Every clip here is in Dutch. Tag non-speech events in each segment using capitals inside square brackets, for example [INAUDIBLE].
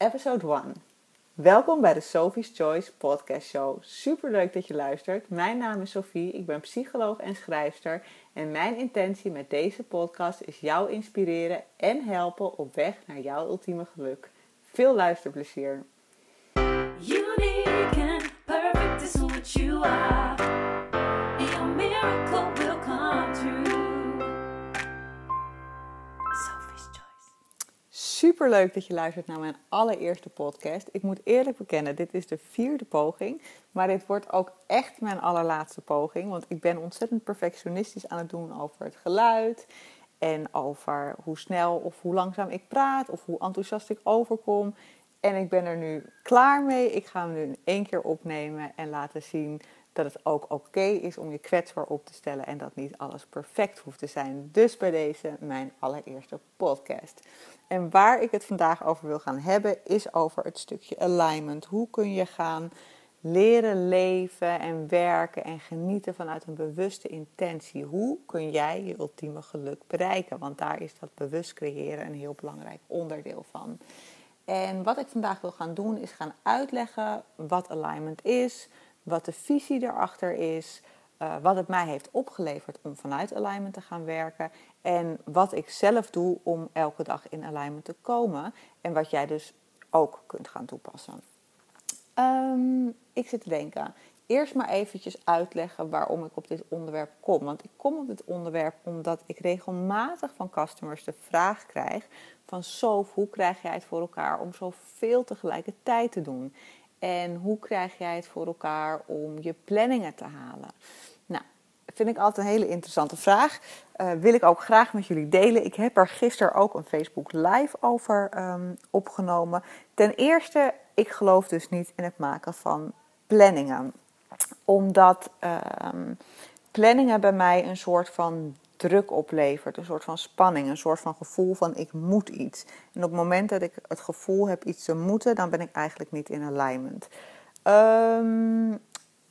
episode 1. Welkom bij de Sophie's Choice podcast show. Super leuk dat je luistert. Mijn naam is Sophie, ik ben psycholoog en schrijfster. En mijn intentie met deze podcast is jou inspireren en helpen op weg naar jouw ultieme geluk. Veel luisterplezier. Perfect is what you are. Super leuk dat je luistert naar mijn allereerste podcast. Ik moet eerlijk bekennen, dit is de vierde poging. Maar dit wordt ook echt mijn allerlaatste poging. Want ik ben ontzettend perfectionistisch aan het doen over het geluid. En over hoe snel of hoe langzaam ik praat. Of hoe enthousiast ik overkom. En ik ben er nu klaar mee. Ik ga hem nu in één keer opnemen en laten zien dat het ook oké is om je kwetsbaar op te stellen en dat niet alles perfect hoeft te zijn. Dus bij deze mijn allereerste podcast. En waar ik het vandaag over wil gaan hebben is over het stukje alignment. Hoe kun je gaan leren leven en werken en genieten vanuit een bewuste intentie? Hoe kun jij je ultieme geluk bereiken? Want daar is dat bewust creëren een heel belangrijk onderdeel van. En wat ik vandaag wil gaan doen is gaan uitleggen wat alignment is, wat de visie erachter is, uh, wat het mij heeft opgeleverd om vanuit alignment te gaan werken en wat ik zelf doe om elke dag in alignment te komen en wat jij dus ook kunt gaan toepassen. Um, ik zit te denken, eerst maar eventjes uitleggen waarom ik op dit onderwerp kom. Want ik kom op dit onderwerp omdat ik regelmatig van customers de vraag krijg van Sof, hoe krijg jij het voor elkaar om zoveel tegelijkertijd te doen? En hoe krijg jij het voor elkaar om je planningen te halen? Nou, vind ik altijd een hele interessante vraag. Uh, wil ik ook graag met jullie delen. Ik heb er gisteren ook een Facebook Live over um, opgenomen. Ten eerste, ik geloof dus niet in het maken van planningen. Omdat um, planningen bij mij een soort van druk oplevert, een soort van spanning, een soort van gevoel van ik moet iets. En op het moment dat ik het gevoel heb iets te moeten, dan ben ik eigenlijk niet in alignment. Um,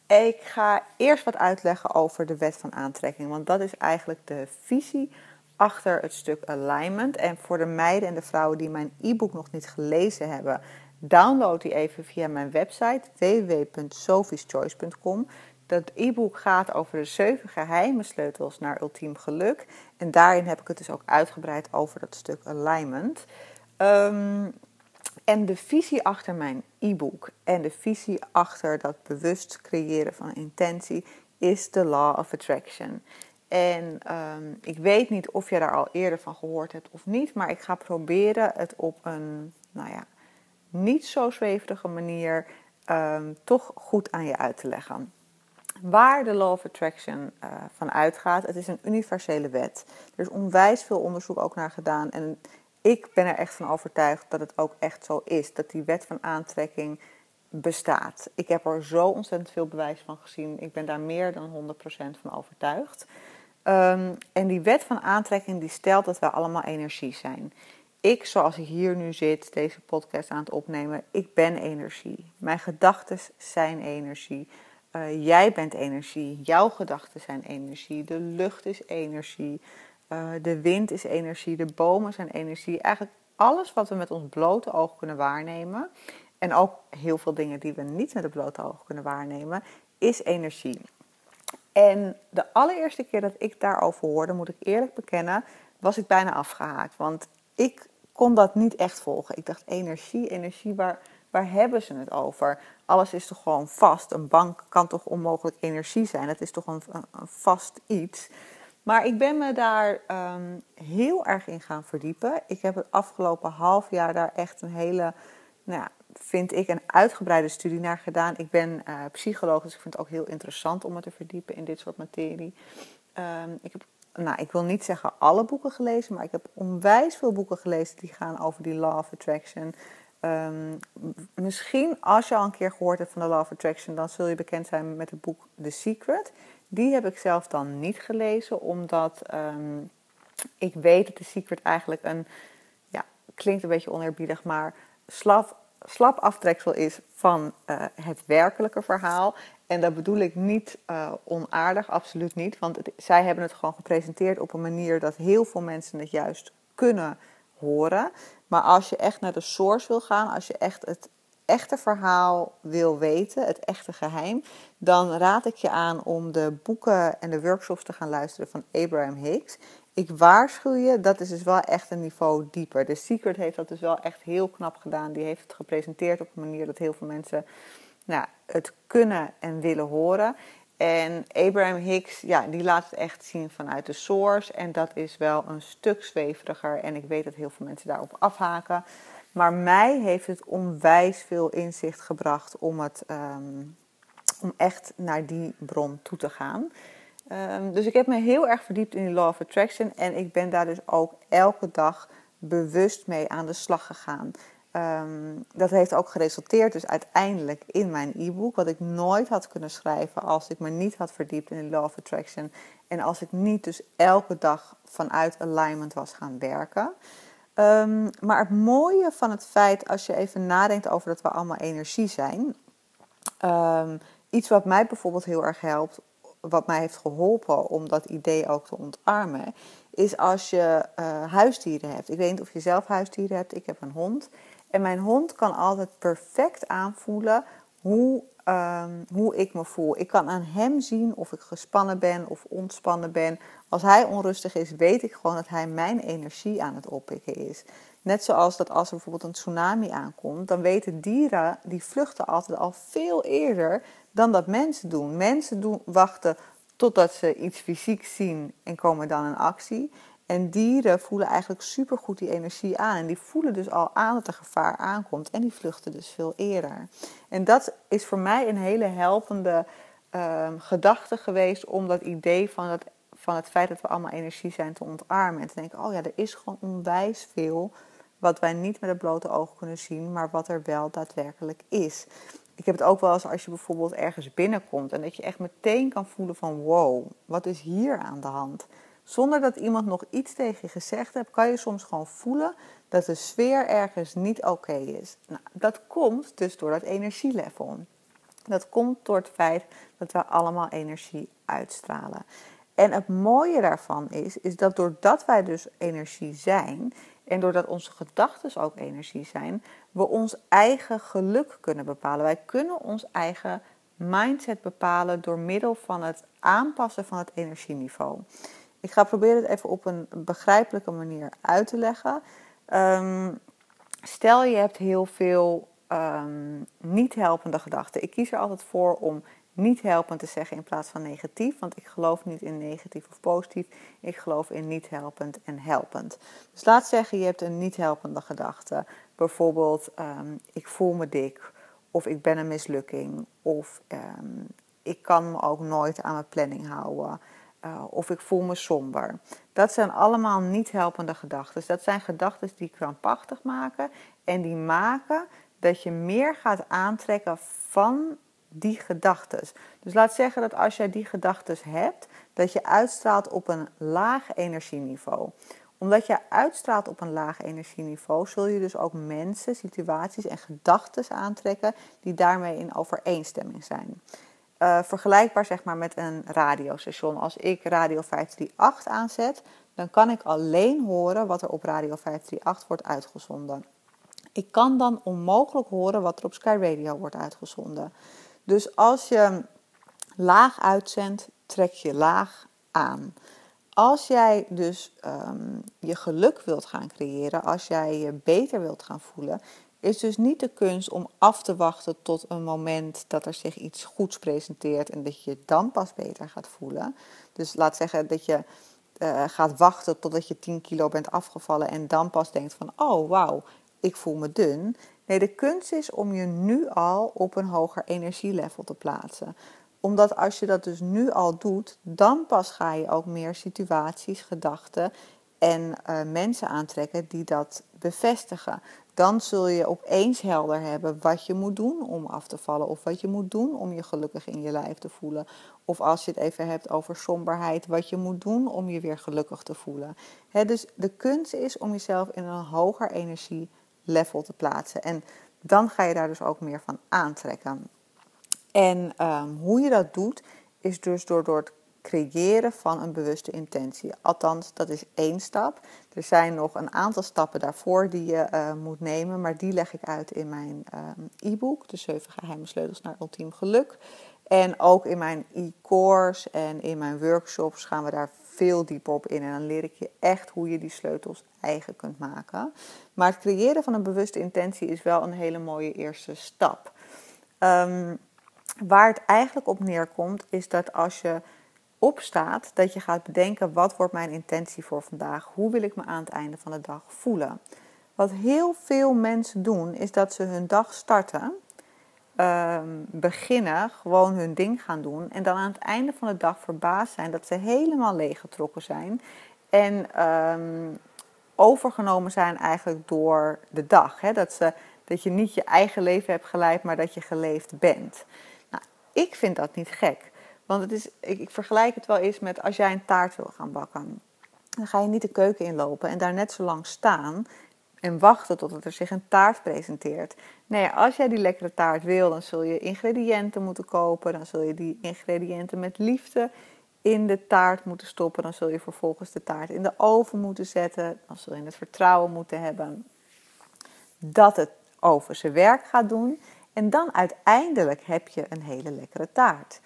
ik ga eerst wat uitleggen over de wet van aantrekking, want dat is eigenlijk de visie achter het stuk alignment. En voor de meiden en de vrouwen die mijn e-book nog niet gelezen hebben, download die even via mijn website www.sophieschoice.com. Dat e-book gaat over de zeven geheime sleutels naar ultiem geluk. En daarin heb ik het dus ook uitgebreid over dat stuk alignment. Um, en de visie achter mijn e-book en de visie achter dat bewust creëren van intentie is de Law of Attraction. En um, ik weet niet of je daar al eerder van gehoord hebt of niet, maar ik ga proberen het op een, nou ja, niet zo zweverige manier um, toch goed aan je uit te leggen waar de Law of Attraction uh, van uitgaat. Het is een universele wet. Er is onwijs veel onderzoek ook naar gedaan. En ik ben er echt van overtuigd dat het ook echt zo is. Dat die wet van aantrekking bestaat. Ik heb er zo ontzettend veel bewijs van gezien. Ik ben daar meer dan 100% van overtuigd. Um, en die wet van aantrekking die stelt dat we allemaal energie zijn. Ik, zoals ik hier nu zit, deze podcast aan het opnemen, ik ben energie. Mijn gedachten zijn energie. Uh, jij bent energie, jouw gedachten zijn energie, de lucht is energie, uh, de wind is energie, de bomen zijn energie. Eigenlijk alles wat we met ons blote oog kunnen waarnemen, en ook heel veel dingen die we niet met het blote oog kunnen waarnemen, is energie. En de allereerste keer dat ik daarover hoorde, moet ik eerlijk bekennen, was ik bijna afgehaakt. Want ik kon dat niet echt volgen. Ik dacht, energie, energie, waar, waar hebben ze het over? Alles is toch gewoon vast? Een bank kan toch onmogelijk energie zijn? Het is toch een, vast iets? Maar ik ben me daar um, heel erg in gaan verdiepen. Ik heb het afgelopen half jaar daar echt een hele, nou ja, vind ik, een uitgebreide studie naar gedaan. Ik ben uh, psycholoog, dus ik vind het ook heel interessant om me te verdiepen in dit soort materie. Um, ik heb nou, ik wil niet zeggen alle boeken gelezen, maar ik heb onwijs veel boeken gelezen die gaan over die Law of Attraction. Um, misschien als je al een keer gehoord hebt van de Law of Attraction, dan zul je bekend zijn met het boek The Secret. Die heb ik zelf dan niet gelezen, omdat um, ik weet dat The Secret eigenlijk een, ja, klinkt een beetje oneerbiedig, maar slap, slap aftreksel is van uh, het werkelijke verhaal. En dat bedoel ik niet uh, onaardig, absoluut niet. Want zij hebben het gewoon gepresenteerd op een manier dat heel veel mensen het juist kunnen horen. Maar als je echt naar de source wil gaan, als je echt het echte verhaal wil weten, het echte geheim, dan raad ik je aan om de boeken en de workshops te gaan luisteren van Abraham Hicks. Ik waarschuw je, dat is dus wel echt een niveau dieper. De Secret heeft dat dus wel echt heel knap gedaan. Die heeft het gepresenteerd op een manier dat heel veel mensen nou, het kunnen en willen horen. En Abraham Hicks, ja, die laat het echt zien vanuit de source. En dat is wel een stuk zweveriger. En ik weet dat heel veel mensen daarop afhaken. Maar mij heeft het onwijs veel inzicht gebracht om, het, ehm, om echt naar die bron toe te gaan. Ehm, dus ik heb me heel erg verdiept in die Law of Attraction. En ik ben daar dus ook elke dag bewust mee aan de slag gegaan. Ehm, dat heeft ook geresulteerd dus uiteindelijk in mijn e-book, wat ik nooit had kunnen schrijven als ik me niet had verdiept in de Law of Attraction en als ik niet dus elke dag vanuit alignment was gaan werken. Ehm, maar het mooie van het feit, als je even nadenkt over dat we allemaal energie zijn, um, iets wat mij bijvoorbeeld heel erg helpt, wat mij heeft geholpen om dat idee ook te ontarmen, is als je uh, huisdieren hebt. Ik weet niet of je zelf huisdieren hebt, ik heb een hond. En mijn hond kan altijd perfect aanvoelen hoe, ehm, hoe ik me voel. Ik kan aan hem zien of ik gespannen ben of ontspannen ben. Als hij onrustig is, weet ik gewoon dat hij mijn energie aan het oppikken is. Net zoals dat als er bijvoorbeeld een tsunami aankomt, dan weten dieren die vluchten altijd al veel eerder dan dat mensen doen. Mensen doen, wachten totdat ze iets fysiek zien en komen dan in actie. En dieren voelen eigenlijk supergoed die energie aan. En die voelen dus al aan dat er gevaar aankomt. En die vluchten dus veel eerder. En dat is voor mij een hele helpende uh, gedachte geweest om dat idee van het, van het feit dat we allemaal energie zijn te ontarmen. En te denken, oh ja, er is gewoon onwijs veel wat wij niet met het blote oog kunnen zien, maar wat er wel daadwerkelijk is. Ik heb het ook wel eens als je bijvoorbeeld ergens binnenkomt en dat je echt meteen kan voelen van wow, wat is hier aan de hand? Zonder dat iemand nog iets tegen je gezegd heeft, kan je soms gewoon voelen dat de sfeer ergens niet oké is. Nou, dat komt dus door dat energielevel. Dat komt door het feit dat we allemaal energie uitstralen. En het mooie daarvan is, is dat doordat wij dus energie zijn en doordat onze gedachten ook energie zijn, we ons eigen geluk kunnen bepalen. Wij kunnen ons eigen mindset bepalen door middel van het aanpassen van het energieniveau. Ik ga proberen het even op een begrijpelijke manier uit te leggen. Um, stel je hebt heel veel um, niet helpende gedachten. Ik kies er altijd voor om niet helpend te zeggen in plaats van negatief. Want ik geloof niet in negatief of positief. Ik geloof in niet helpend en helpend. Dus laat zeggen, je hebt een niet helpende gedachte. Bijvoorbeeld, um, ik voel me dik. Of ik ben een mislukking. Of ik kan me ook nooit aan mijn planning houden. Uh, of ik voel me somber. Dat zijn allemaal niet helpende gedachten. Dat zijn gedachten die krampachtig maken en die maken dat je meer gaat aantrekken van die gedachten. Dus laat zeggen dat als jij die gedachten hebt, dat je uitstraalt op een laag energieniveau. Omdat je uitstraalt op een laag energieniveau, zul je dus ook mensen, situaties en gedachten aantrekken die daarmee in overeenstemming zijn. Uh, vergelijkbaar zeg maar met een radiostation. Als ik Radio 538 aanzet, dan kan ik alleen horen wat er op Radio 538 wordt uitgezonden. Ik kan dan onmogelijk horen wat er op Sky Radio wordt uitgezonden. Dus als je laag uitzendt, trek je laag aan. Als jij dus um, je geluk wilt gaan creëren, als jij je beter wilt gaan voelen, is dus niet de kunst om af te wachten tot een moment dat er zich iets goeds presenteert en dat je je dan pas beter gaat voelen. Dus laat zeggen dat je uh, gaat wachten totdat je 10 kilo bent afgevallen en dan pas denkt van oh wauw, ik voel me dun. Nee, de kunst is om je nu al op een hoger energielevel te plaatsen. Omdat als je dat dus nu al doet, dan pas ga je ook meer situaties, gedachten en uh, mensen aantrekken die dat bevestigen dan zul je opeens helder hebben wat je moet doen om af te vallen. Of wat je moet doen om je gelukkig in je lijf te voelen. Of als je het even hebt over somberheid, wat je moet doen om je weer gelukkig te voelen. dus de kunst is om jezelf in een hoger energielevel te plaatsen. En dan ga je daar dus ook meer van aantrekken. En um, hoe je dat doet, is dus door, door het creëren van een bewuste intentie. Althans, dat is één stap. Er zijn nog een aantal stappen daarvoor die je uh, moet nemen, maar die leg ik uit in mijn uh, e-book, De 7 geheime sleutels naar ultiem geluk. En ook in mijn e-course en in mijn workshops gaan we daar veel dieper op in. En dan leer ik je echt hoe je die sleutels eigen kunt maken. Maar het creëren van een bewuste intentie is wel een hele mooie eerste stap. Um, waar het eigenlijk op neerkomt, is dat als je opstaat, dat je gaat bedenken: wat wordt mijn intentie voor vandaag? Hoe wil ik me aan het einde van de dag voelen? Wat heel veel mensen doen, is dat ze hun dag starten, ehm, beginnen, gewoon hun ding gaan doen. En dan aan het einde van de dag verbaasd zijn dat ze helemaal leeggetrokken zijn. En ehm, overgenomen zijn eigenlijk door de dag. Hè? Dat, ze, dat je niet je eigen leven hebt geleid, maar dat je geleefd bent. Nou, ik vind dat niet gek. Want het is, ik, ik vergelijk het wel eens met als jij een taart wil gaan bakken. Dan ga je niet de keuken inlopen en daar net zo lang staan en wachten totdat er zich een taart presenteert. Nee, als jij die lekkere taart wil, dan zul je ingrediënten moeten kopen. Dan zul je die ingrediënten met liefde in de taart moeten stoppen. Dan zul je vervolgens de taart in de oven moeten zetten. Dan zul je het vertrouwen moeten hebben dat het over zijn werk gaat doen. En dan uiteindelijk heb je een hele lekkere taart.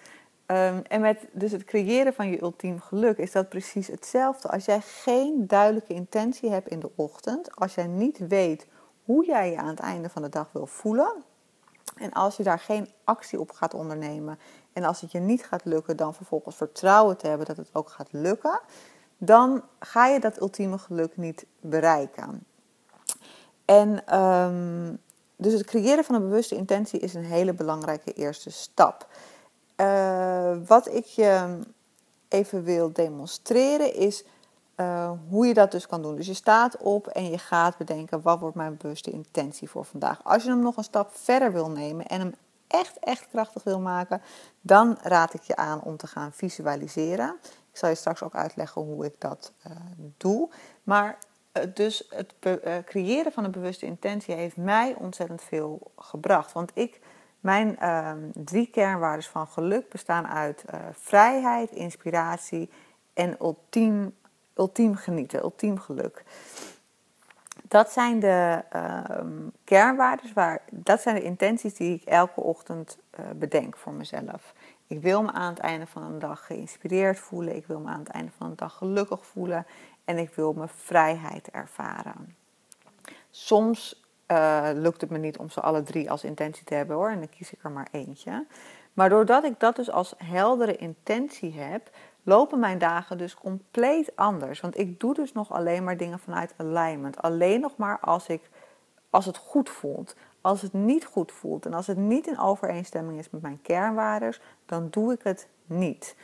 Ehm, en met dus het creëren van je ultiem geluk is dat precies hetzelfde. Als jij geen duidelijke intentie hebt in de ochtend, als jij niet weet hoe jij je aan het einde van de dag wil voelen, en als je daar geen actie op gaat ondernemen en als het je niet gaat lukken, dan vervolgens vertrouwen te hebben dat het ook gaat lukken, dan ga je dat ultieme geluk niet bereiken. En ehm, dus het creëren van een bewuste intentie is een hele belangrijke eerste stap. Uh, wat ik je even wil demonstreren is uh, hoe je dat dus kan doen. Dus je staat op en je gaat bedenken wat wordt mijn bewuste intentie voor vandaag. Als je hem nog een stap verder wil nemen en hem echt, echt krachtig wil maken, dan raad ik je aan om te gaan visualiseren. Ik zal je straks ook uitleggen hoe ik dat uh, doe. Maar dus het creëren van een bewuste intentie heeft mij ontzettend veel gebracht. Want ik mijn ehm, drie kernwaarden van geluk bestaan uit uh, vrijheid, inspiratie en ultiem, ultiem genieten, ultiem geluk. Dat zijn de uh, kernwaarden, waar, dat zijn de intenties die ik elke ochtend uh, bedenk voor mezelf. Ik wil me aan het einde van een dag geïnspireerd voelen, ik wil me aan het einde van de dag gelukkig voelen en ik wil mijn vrijheid ervaren. Soms uh, lukt het me niet om ze alle drie als intentie te hebben hoor. En dan kies ik er maar eentje. Maar doordat ik dat dus als heldere intentie heb, lopen mijn dagen dus compleet anders. Want ik doe dus nog alleen maar dingen vanuit alignment. Alleen nog maar als, ik, als het goed voelt. Als het niet goed voelt en als het niet in overeenstemming is met mijn kernwaarden, dan doe ik het niet.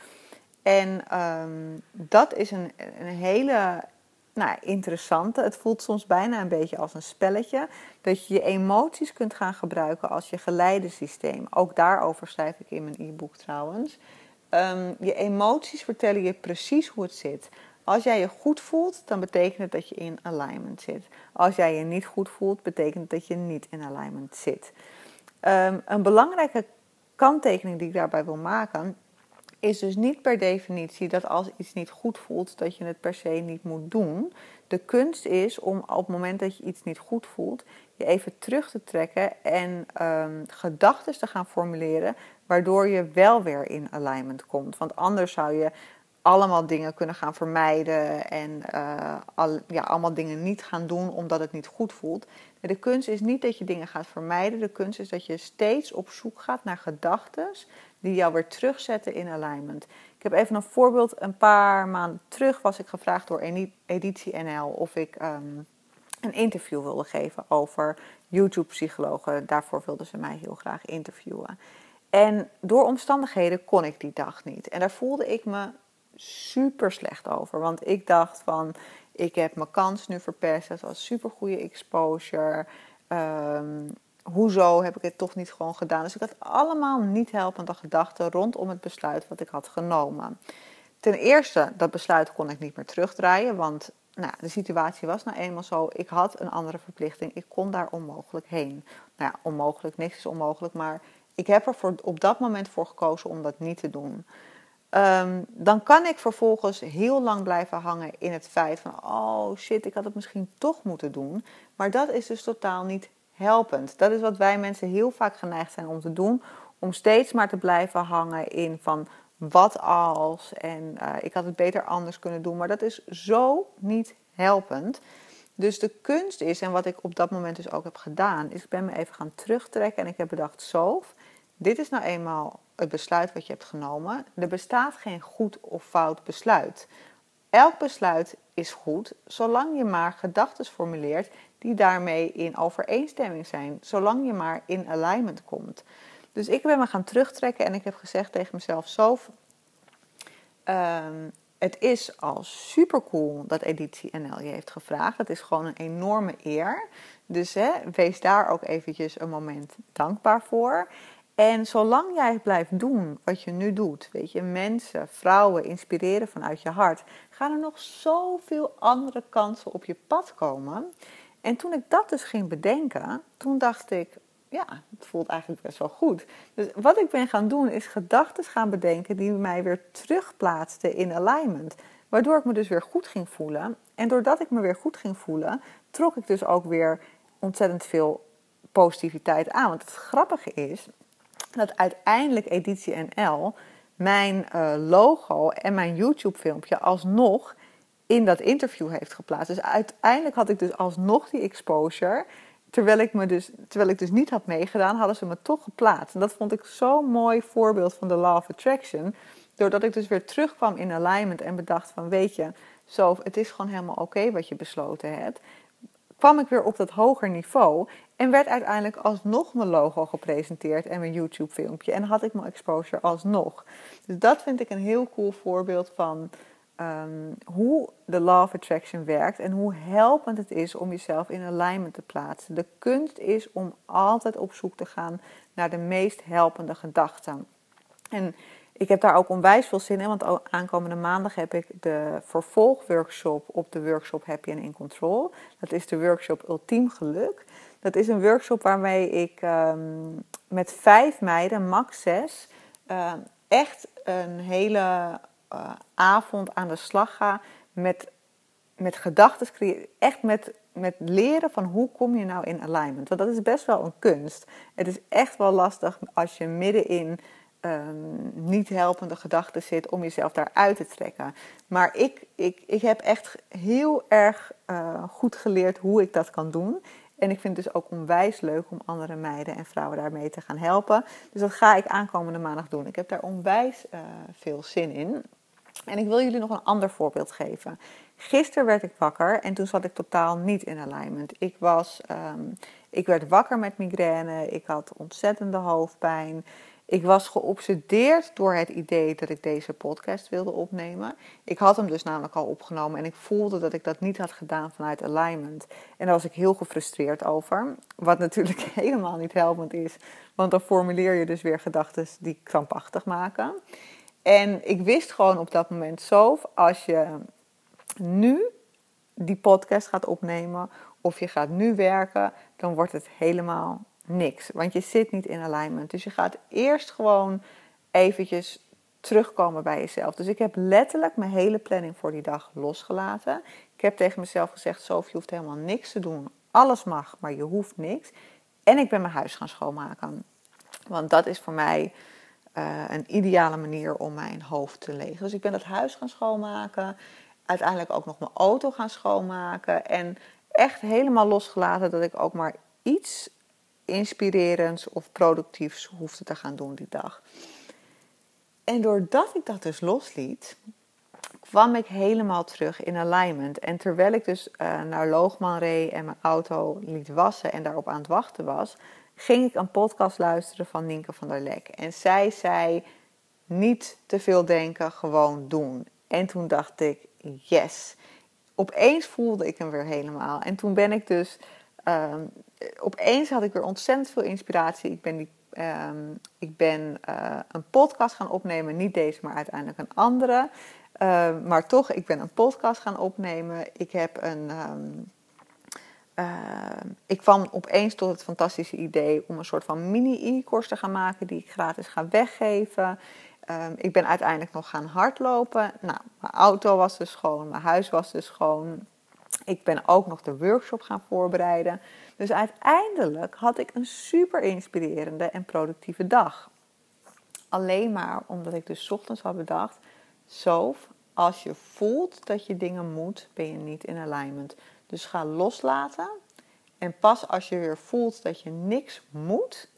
En um, dat is een, een hele nou, interessante. Het voelt soms bijna een beetje als een spelletje. Dat je je emoties kunt gaan gebruiken als je geleidesysteem. Ook daarover schrijf ik in mijn e-book trouwens. Um, je emoties vertellen je precies hoe het zit. Als jij je goed voelt, dan betekent het dat je in alignment zit. Als jij je niet goed voelt, betekent het dat je niet in alignment zit. Um, een belangrijke kanttekening die ik daarbij wil maken is dus niet per definitie dat als iets niet goed voelt, dat je het per se niet moet doen. De kunst is om op het moment dat je iets niet goed voelt, je even terug te trekken en um, gedachten te gaan formuleren, waardoor je wel weer in alignment komt. Want anders zou je allemaal dingen kunnen gaan vermijden en uh, al, ja, allemaal dingen niet gaan doen omdat het niet goed voelt. De kunst is niet dat je dingen gaat vermijden. De kunst is dat je steeds op zoek gaat naar gedachten die jou weer terugzetten in alignment. Ik heb even een voorbeeld. Een paar maanden terug was ik gevraagd door Editie NL of ik ehm, een interview wilde geven over YouTube-psychologen. Daarvoor wilden ze mij heel graag interviewen. En door omstandigheden kon ik die dag niet. En daar voelde ik me super slecht over. Want ik dacht van, ik heb mijn kans nu verpest. Het was super goede exposure. Um, hoezo heb ik het toch niet gewoon gedaan? Dus ik had allemaal niet helpende gedachten rondom het besluit wat ik had genomen. Ten eerste, dat besluit kon ik niet meer terugdraaien, want nou, de situatie was nou eenmaal zo. Ik had een andere verplichting. Ik kon daar onmogelijk heen. Nou ja, onmogelijk, niks is onmogelijk, maar ik heb er voor, op dat moment voor gekozen om dat niet te doen. Ehm, dan kan ik vervolgens heel lang blijven hangen in het feit van, oh shit, ik had het misschien toch moeten doen. Maar dat is dus totaal niet helpend. Dat is wat wij mensen heel vaak geneigd zijn om te doen, om steeds maar te blijven hangen in van wat als en uh, ik had het beter anders kunnen doen. Maar dat is zo niet helpend. Dus de kunst is, en wat ik op dat moment dus ook heb gedaan, is ik ben me even gaan terugtrekken en ik heb bedacht, zo, dit is nou eenmaal het besluit wat je hebt genomen. Er bestaat geen goed of fout besluit. Elk besluit is goed, zolang je maar gedachten formuleert die daarmee in overeenstemming zijn, zolang je maar in alignment komt. Dus ik ben me gaan terugtrekken en ik heb gezegd tegen mezelf: zo. Um, het is al super cool dat Editie NL je heeft gevraagd. Het is gewoon een enorme eer. Dus hè, wees daar ook eventjes een moment dankbaar voor. En zolang jij blijft doen wat je nu doet, weet je, mensen, vrouwen inspireren vanuit je hart, gaan er nog zoveel andere kansen op je pad komen. En toen ik dat dus ging bedenken, toen dacht ik, ja, het voelt eigenlijk best wel goed. Dus wat ik ben gaan doen is gedachten gaan bedenken die mij weer terugplaatsten in alignment. Waardoor ik me dus weer goed ging voelen. En doordat ik me weer goed ging voelen, trok ik dus ook weer ontzettend veel positiviteit aan. Want het grappige is dat uiteindelijk Editie NL mijn uh, logo en mijn YouTube-filmpje alsnog in dat interview heeft geplaatst. Dus uiteindelijk had ik dus alsnog die exposure terwijl ik, me dus, terwijl ik dus niet had meegedaan, hadden ze me toch geplaatst. En dat vond ik zo'n mooi voorbeeld van de Law of Attraction. Doordat ik dus weer terugkwam in alignment en bedacht van weet je, zo, het is gewoon helemaal oké wat je besloten hebt. Kwam ik weer op dat hoger niveau en werd uiteindelijk alsnog mijn logo gepresenteerd en mijn YouTube filmpje. En had ik mijn exposure alsnog. Dus dat vind ik een heel cool voorbeeld van Ehm, hoe de Law of Attraction werkt en hoe helpend het is om jezelf in alignment te plaatsen. De kunst is om altijd op zoek te gaan naar de meest helpende gedachten. En ik heb daar ook onwijs veel zin in, want aankomende maandag heb ik de vervolgworkshop op de workshop Happy and in Control. Dat is de workshop Ultiem Geluk. Dat is een workshop waarmee ik ehm, met vijf meiden, max zes, uh, echt een hele uh, avond aan de slag ga met, met gedachten creëren. Echt met, met leren van hoe kom je nou in alignment. Want dat is best wel een kunst. Het is echt wel lastig als je middenin um, niet helpende gedachten zit om jezelf daaruit te trekken. Maar ik, ik, ik heb echt heel erg uh, goed geleerd hoe ik dat kan doen. En ik vind het dus ook onwijs leuk om andere meiden en vrouwen daarmee te gaan helpen. Dus dat ga ik aankomende maandag doen. Ik heb daar onwijs uh, veel zin in. En ik wil jullie nog een ander voorbeeld geven. Gisteren werd ik wakker en toen zat ik totaal niet in alignment. Ik, was, um, ik werd wakker met migraine, ik had ontzettende hoofdpijn. Ik was geobsedeerd door het idee dat ik deze podcast wilde opnemen. Ik had hem dus namelijk al opgenomen en ik voelde dat ik dat niet had gedaan vanuit alignment. En daar was ik heel gefrustreerd over. Wat natuurlijk [LAUGHS] helemaal niet helpend is, want dan formuleer je dus weer gedachten die krampachtig maken. En ik wist gewoon op dat moment zo, als je nu die podcast gaat opnemen of je gaat nu werken, dan wordt het helemaal niks. Want je zit niet in alignment. Dus je gaat eerst gewoon eventjes terugkomen bij jezelf. Dus ik heb letterlijk mijn hele planning voor die dag losgelaten. Ik heb tegen mezelf gezegd, Sophie, je hoeft helemaal niks te doen. Alles mag, maar je hoeft niks. En ik ben mijn huis gaan schoonmaken. Want dat is voor mij uh, een ideale manier om mijn hoofd te legen. Dus ik ben het huis gaan schoonmaken. Uiteindelijk ook nog mijn auto gaan schoonmaken. En echt helemaal losgelaten dat ik ook maar iets inspirerends of productiefs hoefde te gaan doen die dag. En doordat ik dat dus losliet, kwam ik helemaal terug in alignment. En terwijl ik dus uh, naar Loogman reed en mijn auto liet wassen en daarop aan het wachten was, ging ik een podcast luisteren van Nienke van der Lek. En zij zei: niet te veel denken, gewoon doen. En toen dacht ik: yes. Opeens voelde ik hem weer helemaal. En toen ben ik dus. Um, opeens had ik weer ontzettend veel inspiratie. Ik ben, die, um, ik ben uh, een podcast gaan opnemen. Niet deze, maar uiteindelijk een andere. Uh, maar toch, ik ben een podcast gaan opnemen. Ik heb een. Ehm, ik kwam opeens tot het fantastische idee om een soort van mini-e-course te gaan maken die ik gratis ga weggeven. Ehm, ik ben uiteindelijk nog gaan hardlopen. Nou, mijn auto was dus schoon, mijn huis was dus schoon. Ik ben ook nog de workshop gaan voorbereiden. Dus uiteindelijk had ik een super inspirerende en productieve dag. Alleen maar omdat ik dus ochtends had bedacht: zo, als je voelt dat je dingen moet, ben je niet in alignment. Dus ga loslaten. En pas als je weer voelt dat je niks moet,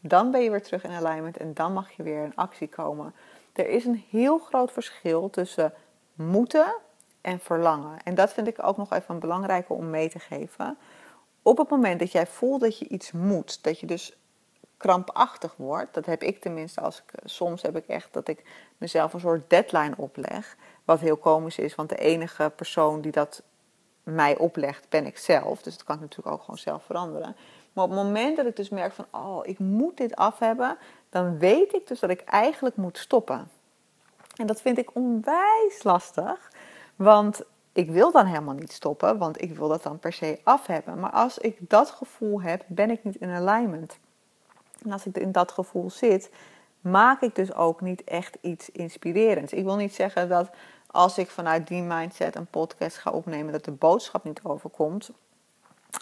dan ben je weer terug in alignment en dan mag je weer in actie komen. Er is een heel groot verschil tussen moeten en verlangen. En dat vind ik ook nog even een belangrijke om mee te geven. Op het moment dat jij voelt dat je iets moet, dat je dus krampachtig wordt, dat heb ik tenminste als ik soms heb ik echt dat ik mezelf een soort deadline opleg, wat heel komisch is, want de enige persoon die dat mij oplegt ben ik zelf, dus dat kan ik natuurlijk ook gewoon zelf veranderen. Maar op het moment dat ik dus merk van, oh, ik moet dit af hebben, dan weet ik dus dat ik eigenlijk moet stoppen. En dat vind ik onwijs lastig, want ik wil dan helemaal niet stoppen, want ik wil dat dan per se af hebben. Maar als ik dat gevoel heb, ben ik niet in alignment. En als ik in dat gevoel zit, maak ik dus ook niet echt iets inspirerends. Ik wil niet zeggen dat als ik vanuit die mindset een podcast ga opnemen, dat de boodschap niet overkomt.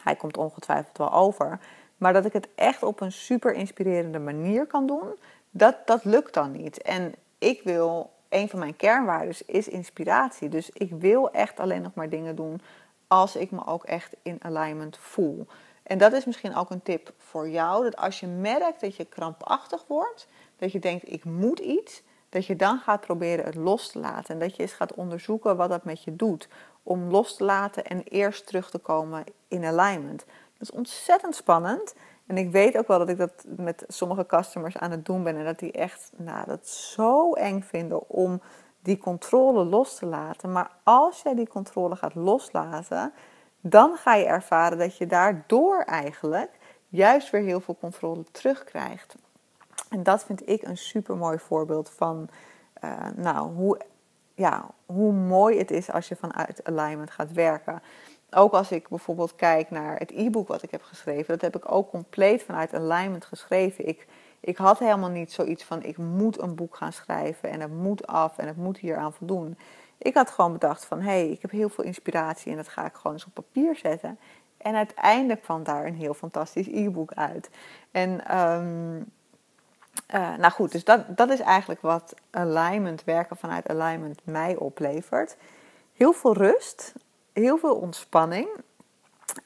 Hij komt ongetwijfeld wel over. Maar dat ik het echt op een super inspirerende manier kan doen, dat, dat lukt dan niet. En ik wil, een van mijn kernwaarden is inspiratie. Dus ik wil echt alleen nog maar dingen doen als ik me ook echt in alignment voel. En dat is misschien ook een tip voor jou. Dat als je merkt dat je krampachtig wordt, dat je denkt ik moet iets, dat je dan gaat proberen het los te laten. En dat je eens gaat onderzoeken wat dat met je doet. Om los te laten en eerst terug te komen in alignment. Dat is ontzettend spannend. En ik weet ook wel dat ik dat met sommige customers aan het doen ben. En dat die echt nou, dat zo eng vinden om die controle los te laten. Maar als jij die controle gaat loslaten, dan ga je ervaren dat je daardoor eigenlijk juist weer heel veel controle terugkrijgt. En dat vind ik een super mooi voorbeeld van uh, nou, hoe, ja, hoe mooi het is als je vanuit alignment gaat werken. Ook als ik bijvoorbeeld kijk naar het e-book wat ik heb geschreven, dat heb ik ook compleet vanuit alignment geschreven. Ik, ik had helemaal niet zoiets van ik moet een boek gaan schrijven en het moet af en het moet hier aan voldoen. Ik had gewoon bedacht van hé, hey, ik heb heel veel inspiratie en dat ga ik gewoon eens op papier zetten. En uiteindelijk kwam daar een heel fantastisch e-book uit. En um, uh, nou goed, dus dat, dat is eigenlijk wat alignment, werken vanuit alignment mij oplevert. Heel veel rust, heel veel ontspanning.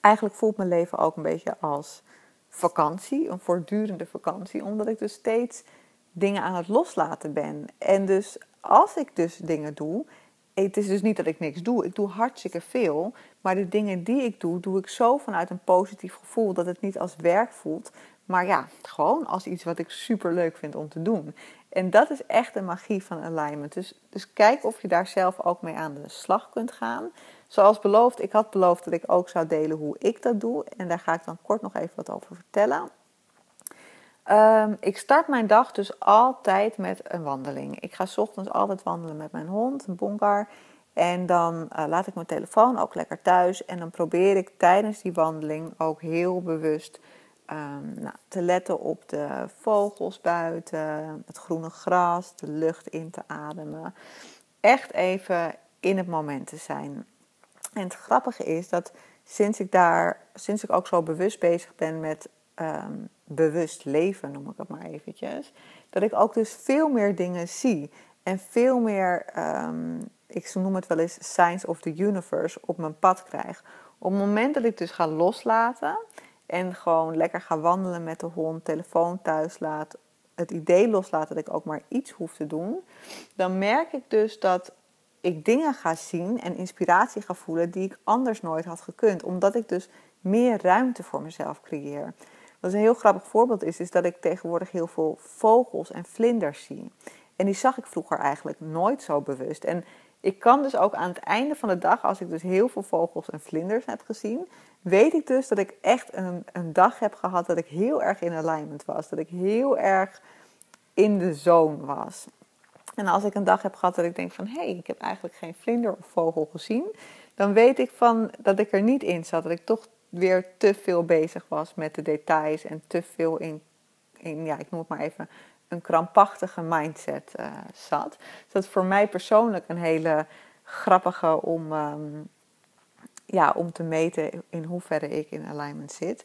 Eigenlijk voelt mijn leven ook een beetje als vakantie, een voortdurende vakantie, omdat ik dus steeds dingen aan het loslaten ben. En dus als ik dus dingen doe, het is dus niet dat ik niks doe, ik doe hartstikke veel, maar de dingen die ik doe, doe ik zo vanuit een positief gevoel dat het niet als werk voelt, maar ja, gewoon als iets wat ik super leuk vind om te doen. En dat is echt de magie van alignment. Dus, dus kijk of je daar zelf ook mee aan de slag kunt gaan. Zoals beloofd, ik had beloofd dat ik ook zou delen hoe ik dat doe. En daar ga ik dan kort nog even wat over vertellen. Um, ik start mijn dag dus altijd met een wandeling. Ik ga ochtends altijd wandelen met mijn hond, een bonkar. En dan uh, laat ik mijn telefoon ook lekker thuis. En dan probeer ik tijdens die wandeling ook heel bewust um, nou, te letten op de vogels buiten, het groene gras, de lucht in te ademen. Echt even in het moment te zijn. En het grappige is dat sinds ik daar, sinds ik ook zo bewust bezig ben met um, bewust leven, noem ik het maar eventjes, dat ik ook dus veel meer dingen zie en veel meer, um, ik noem het wel eens signs of the universe, op mijn pad krijg. Op het moment dat ik dus ga loslaten en gewoon lekker ga wandelen met de hond, telefoon thuis laat, het idee loslaat dat ik ook maar iets hoef te doen, dan merk ik dus dat ik dingen ga zien en inspiratie ga voelen die ik anders nooit had gekund, omdat ik dus meer ruimte voor mezelf creëer. Wat een heel grappig voorbeeld is, is dat ik tegenwoordig heel veel vogels en vlinders zie. En die zag ik vroeger eigenlijk nooit zo bewust. En ik kan dus ook aan het einde van de dag, als ik dus heel veel vogels en vlinders heb gezien, weet ik dus dat ik echt een, een dag heb gehad dat ik heel erg in alignment was. Dat ik heel erg in de zone was. En als ik een dag heb gehad dat ik denk van hé, hey, ik heb eigenlijk geen vlinder of vogel gezien, dan weet ik van dat ik er niet in zat. Dat ik toch weer te veel bezig was met de details en te veel in, in ja, ik noem het maar even, een krampachtige mindset uh, zat. Dus dat is voor mij persoonlijk een hele grappige om, ehm, ja, om te meten in hoeverre ik in alignment zit.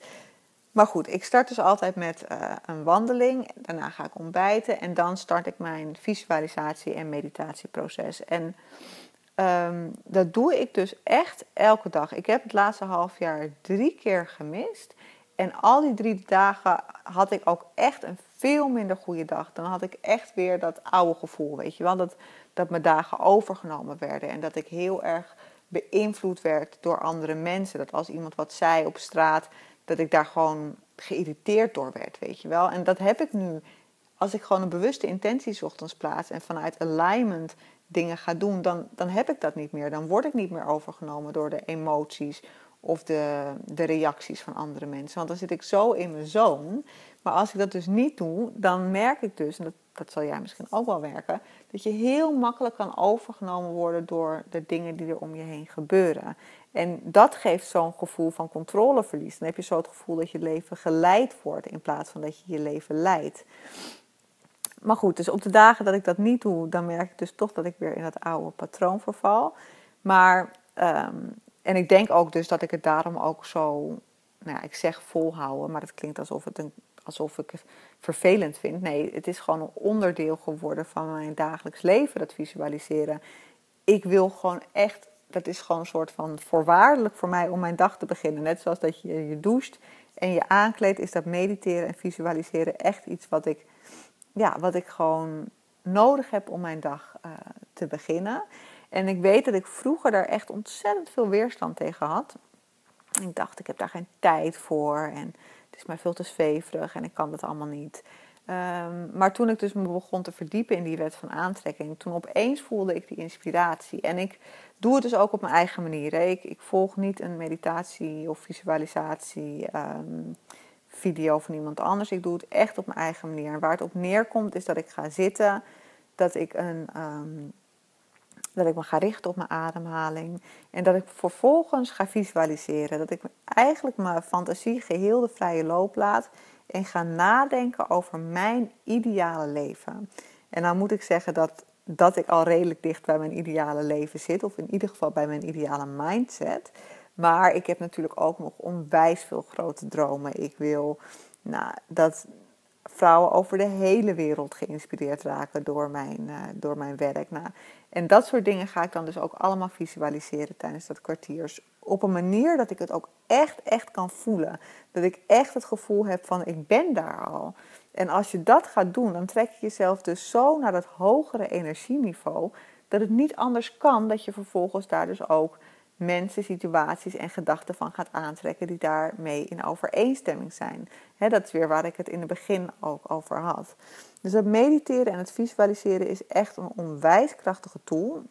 Maar goed, ik start dus altijd met uh, een wandeling. Daarna ga ik ontbijten en dan start ik mijn visualisatie- en meditatieproces. En um, dat doe ik dus echt elke dag. Ik heb het laatste half jaar drie keer gemist. En al die drie dagen had ik ook echt een veel minder goede dag. Dan had ik echt weer dat oude gevoel, weet je wel. Dat, dat mijn dagen overgenomen werden. En dat ik heel erg beïnvloed werd door andere mensen. Dat als iemand wat zei op straat, dat ik daar gewoon geïrriteerd door werd, weet je wel. En dat heb ik nu. Als ik gewoon een bewuste intentie ochtends plaats en vanuit alignment dingen ga doen, dan, dan heb ik dat niet meer. Dan word ik niet meer overgenomen door de emoties of de, de reacties van andere mensen. Want dan zit ik zo in mijn zoon. Maar als ik dat dus niet doe, dan merk ik dus, dat, dat zal jij misschien ook wel werken, dat je heel makkelijk kan overgenomen worden door de dingen die er om je heen gebeuren. En dat geeft zo'n gevoel van controleverlies. Dan heb je zo het gevoel dat je leven geleid wordt in plaats van dat je je leven leidt. Maar goed, dus op de dagen dat ik dat niet doe, dan merk ik dus toch dat ik weer in dat oude patroon verval. Maar, ehm, en ik denk ook dus dat ik het daarom ook zo, nou ja, ik zeg volhouden, maar dat klinkt alsof, het een, alsof ik het vervelend vind. Nee, het is gewoon een onderdeel geworden van mijn dagelijks leven, dat visualiseren. Ik wil gewoon echt, dat is gewoon een soort van voorwaardelijk voor mij om mijn dag te beginnen. Net zoals dat je je doucht en je aankleedt, is dat mediteren en visualiseren echt iets wat ik ja, wat ik gewoon nodig heb om mijn dag uh, te beginnen. En ik weet dat ik vroeger daar echt ontzettend veel weerstand tegen had. Ik dacht, ik heb daar geen tijd voor en is mij veel te zweverig en ik kan dat allemaal niet. Um, maar toen ik dus me begon te verdiepen in die wet van aantrekking, toen opeens voelde ik die inspiratie. En ik doe het dus ook op mijn eigen manier. Ik, ik volg niet een meditatie of visualisatie. Um, video van iemand anders. Ik doe het echt op mijn eigen manier. En waar het op neerkomt is dat ik ga zitten, dat ik, een, ehm, dat ik me ga richten op mijn ademhaling en dat ik vervolgens ga visualiseren. Dat ik eigenlijk mijn fantasie geheel de vrije loop laat en ga nadenken over mijn ideale leven. En dan moet ik zeggen dat, dat ik al redelijk dicht bij mijn ideale leven zit, of in ieder geval bij mijn ideale mindset. Maar ik heb natuurlijk ook nog onwijs veel grote dromen. Ik wil nou, dat vrouwen over de hele wereld geïnspireerd raken door mijn, uh, door mijn werk. Nou, en dat soort dingen ga ik dan dus ook allemaal visualiseren tijdens dat kwartier. Op een manier dat ik het ook echt, echt kan voelen. Dat ik echt het gevoel heb van ik ben daar al. En als je dat gaat doen, dan trek je jezelf dus zo naar dat hogere energieniveau. Dat het niet anders kan dat je vervolgens daar dus ook mensen, situaties en gedachten van gaat aantrekken die daarmee in overeenstemming zijn. dat is weer waar ik het in het begin ook over had. Dus het mediteren en het visualiseren is echt een onwijs krachtige tool.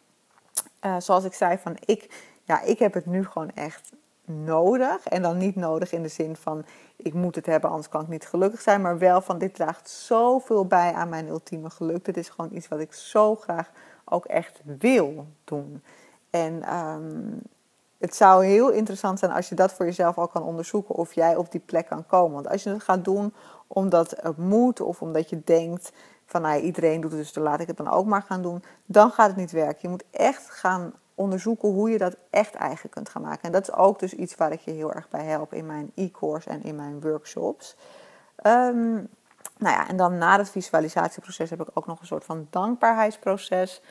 Uh, zoals ik zei, van ik, ja, ik heb het nu gewoon echt nodig. En dan niet nodig in de zin van ik moet het hebben, anders kan ik niet gelukkig zijn. Maar wel van dit draagt zoveel bij aan mijn ultieme geluk. Dit is gewoon iets wat ik zo graag ook echt wil doen. En um, het zou heel interessant zijn als je dat voor jezelf al kan onderzoeken of jij op die plek kan komen. Want als je het gaat doen omdat het moet of omdat je denkt van nou, iedereen doet het, dus dan laat ik het dan ook maar gaan doen, dan gaat het niet werken. Je moet echt gaan onderzoeken hoe je dat echt eigen kunt gaan maken. En dat is ook dus iets waar ik je heel erg bij help in mijn e-course en in mijn workshops. Um, nou ja, en dan na het visualisatieproces heb ik ook nog een soort van dankbaarheidsproces.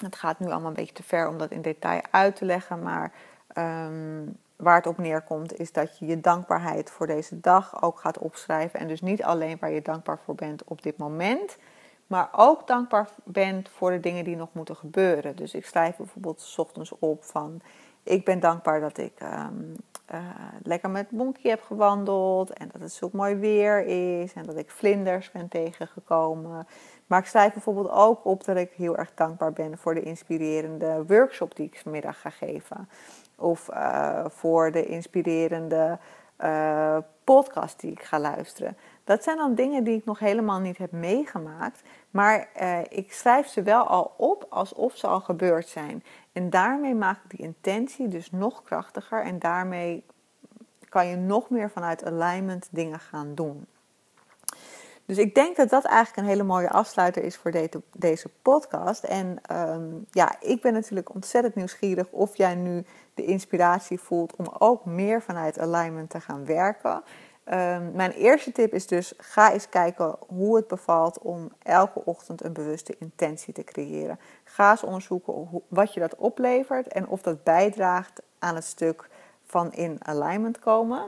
Het gaat nu allemaal een beetje te ver om dat in detail uit te leggen, maar ehm, waar het op neerkomt is dat je je dankbaarheid voor deze dag ook gaat opschrijven. En dus niet alleen waar je dankbaar voor bent op dit moment, maar ook dankbaar bent voor de dingen die nog moeten gebeuren. Dus ik schrijf bijvoorbeeld s ochtends op van ik ben dankbaar dat ik ehm, eh, lekker met Monkey heb gewandeld en dat het zo mooi weer is en dat ik vlinders ben tegengekomen. Maar ik schrijf bijvoorbeeld ook op dat ik heel erg dankbaar ben voor de inspirerende workshop die ik vanmiddag ga geven. Of uh, voor de inspirerende uh, podcast die ik ga luisteren. Dat zijn dan dingen die ik nog helemaal niet heb meegemaakt. Maar uh, ik schrijf ze wel al op alsof ze al gebeurd zijn. En daarmee maak ik die intentie dus nog krachtiger. En daarmee kan je nog meer vanuit alignment dingen gaan doen. Dus ik denk dat dat eigenlijk een hele mooie afsluiter is voor deze, podcast. En ehm, ja, ik ben natuurlijk ontzettend nieuwsgierig of jij nu de inspiratie voelt om ook meer vanuit alignment te gaan werken. Ehm, mijn eerste tip is dus: ga eens kijken hoe het bevalt om elke ochtend een bewuste intentie te creëren. Ga eens onderzoeken wat je dat oplevert en of dat bijdraagt aan het stuk van in alignment komen.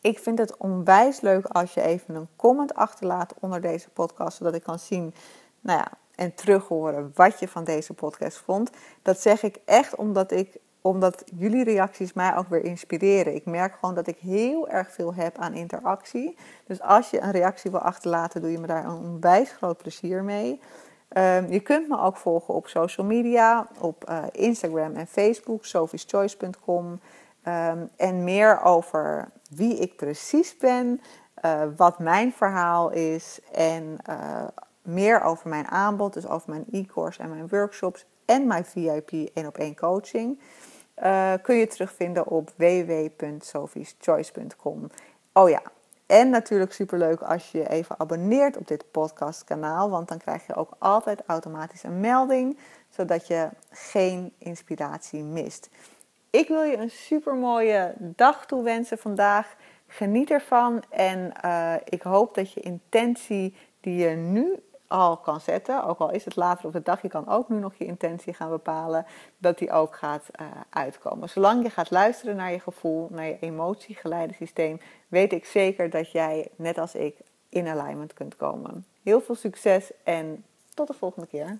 Ik vind het onwijs leuk als je even een comment achterlaat onder deze podcast, zodat ik kan zien, nou ja, en terug horen wat je van deze podcast vond. Dat zeg ik echt omdat ik omdat jullie reacties mij ook weer inspireren. Ik merk gewoon dat ik heel erg veel heb aan interactie. Dus als je een reactie wil achterlaten, doe je me daar een onwijs groot plezier mee. Ehm, je kunt me ook volgen op social media, op uh, Instagram en Facebook, sophieschoice.com. Ehm, en meer over wie ik precies ben, uh, wat mijn verhaal is en uh, meer over mijn aanbod, dus over mijn e-course en mijn workshops en mijn VIP 1 op 1 coaching. Uh, kun je terugvinden op www.sophieschoice.com. Oh ja, en natuurlijk superleuk als je even abonneert op dit podcastkanaal, want dan krijg je ook altijd automatisch een melding, zodat je geen inspiratie mist. Ik wil je een super mooie dag toewensen vandaag. Geniet ervan en uh, ik hoop dat je intentie die je nu al kan zetten, ook al is het later op de dag, je kan ook nu nog je intentie gaan bepalen, dat die ook gaat uh, uitkomen. Zolang je gaat luisteren naar je gevoel, naar je emotiegeleidensysteem, weet ik zeker dat jij, net als ik, in alignment kunt komen. Heel veel succes en tot de volgende keer.